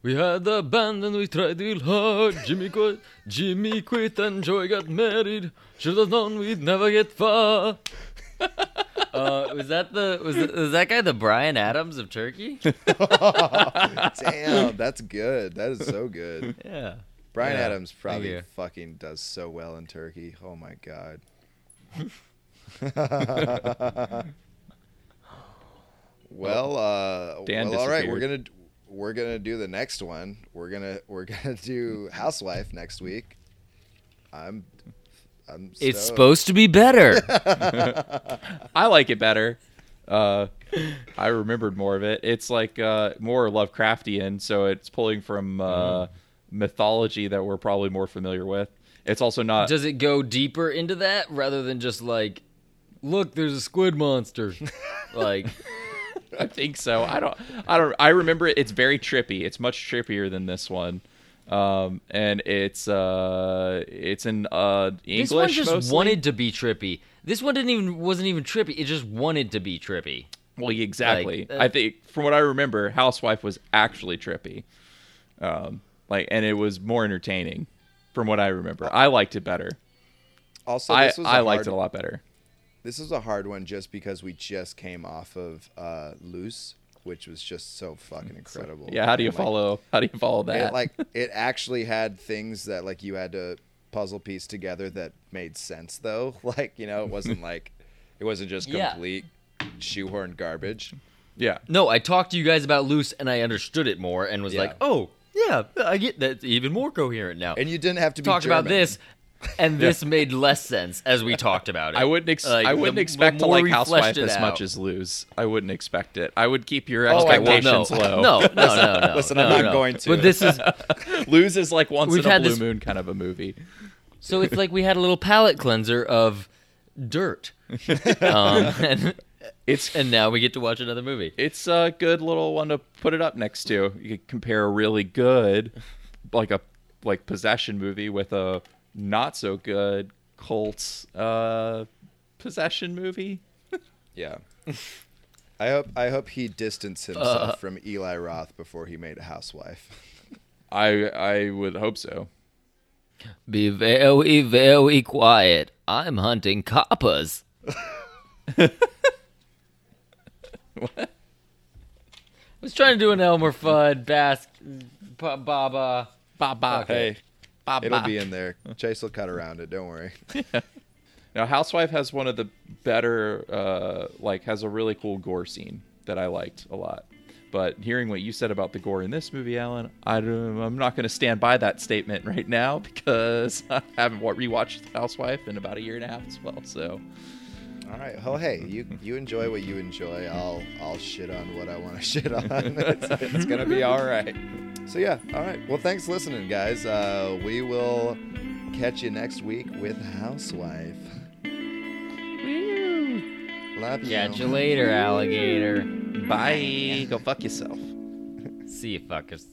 Speaker 2: We had the band and we tried real hard. Jimmy quit, Jimmy quit, and Joy got married. Should have known we'd never get far. uh, was that the was, th- was that guy the Bryan Adams of Turkey?
Speaker 3: Damn, that's good. That is so good.
Speaker 2: yeah.
Speaker 3: Bryan
Speaker 2: Yeah,
Speaker 3: Adams probably fucking does so well in Turkey. Oh my god. well, uh,
Speaker 4: Dan
Speaker 3: well, all right, we're gonna we're gonna do the next one. We're gonna we're gonna do Housewife next week. I'm I'm
Speaker 2: It's supposed to be better.
Speaker 4: I like it better. Uh, I remembered more of it. It's like uh, more Lovecraftian, so it's pulling from uh, mythology that we're probably more familiar with. It's also not.
Speaker 2: Does it go deeper into that rather than just like, look, there's a squid monster? like,
Speaker 4: I think so. I don't. I don't. I remember it. It's very trippy. It's much trippier than this one, um, and it's uh, it's in uh English
Speaker 2: this one just
Speaker 4: mostly.
Speaker 2: wanted to be trippy. This one didn't even wasn't even trippy. It just wanted to be trippy.
Speaker 4: Well, exactly.
Speaker 2: Like, uh,
Speaker 4: I think from what I remember, Housewife was actually trippy, um, like, and it was more entertaining. From what I remember, I liked it better.
Speaker 3: Also,
Speaker 4: I
Speaker 3: this was a
Speaker 4: I liked it a lot better.
Speaker 3: This is a hard one just because we just came off of uh, Luz, which was just so fucking incredible.
Speaker 4: Yeah, how do you
Speaker 3: And, like,
Speaker 4: follow? How do you follow that?
Speaker 3: It, like it actually had things that like you had to puzzle piece together that made sense though. Like you know, it wasn't like it wasn't just
Speaker 2: Yeah.
Speaker 3: complete shoehorn garbage.
Speaker 4: yeah,
Speaker 2: No, I talked to you guys about Luz and I understood it more and was
Speaker 3: Yeah.
Speaker 2: like, oh yeah, I get that even more coherent now.
Speaker 3: And you didn't have to be
Speaker 2: talked about this, and this made less sense as we talked about it.
Speaker 4: I wouldn't. Ex-
Speaker 2: Like,
Speaker 4: I wouldn't
Speaker 2: the
Speaker 4: expect to
Speaker 2: more
Speaker 4: like Housewife as much as Luz. I wouldn't expect it. I would keep your
Speaker 2: Oh,
Speaker 4: expectations
Speaker 2: no.
Speaker 4: low.
Speaker 2: No, no, no, no.
Speaker 3: Listen,
Speaker 2: no,
Speaker 3: I'm not
Speaker 2: no.
Speaker 3: going to.
Speaker 2: But this is
Speaker 4: Luz is like once in a blue
Speaker 2: this-
Speaker 4: moon kind of a movie.
Speaker 2: so it's like we had a little palate cleanser of dirt, um, and
Speaker 4: It's
Speaker 2: and now we get to watch another movie.
Speaker 4: it's a good little one to put it up next to. You could compare a really good, like a like possession movie with a not so good cult uh, possession movie.
Speaker 3: Yeah. I hope I hope he distanced himself from Eli Roth before he made a housewife.
Speaker 4: I I would hope so.
Speaker 2: Be very, very quiet. I'm hunting coppers. what? I was trying to do an Elmer Fudd, Bask, ba- Baba.
Speaker 4: Baba.
Speaker 3: Hey, It'll be in there. Chase will cut around it. Don't worry.
Speaker 4: Now, Housewife has one of the better, uh, like, has a really cool gore scene that I liked a lot. But hearing what you said about the gore in this movie, Alan, I don't, I'm not going to stand by that statement right now because I haven't rewatched Housewife in about a year and a half as well. So,
Speaker 3: All right. Well, hey, you you enjoy what you enjoy. I'll I'll shit on what I want to shit on. it's, it's gonna be all right. So yeah. All right. Well, thanks for listening, guys. Uh, we will catch you next week with Housewife. Love you.
Speaker 2: Catch you later, alligator.
Speaker 4: bye. Go fuck yourself.
Speaker 2: See you, fuckers.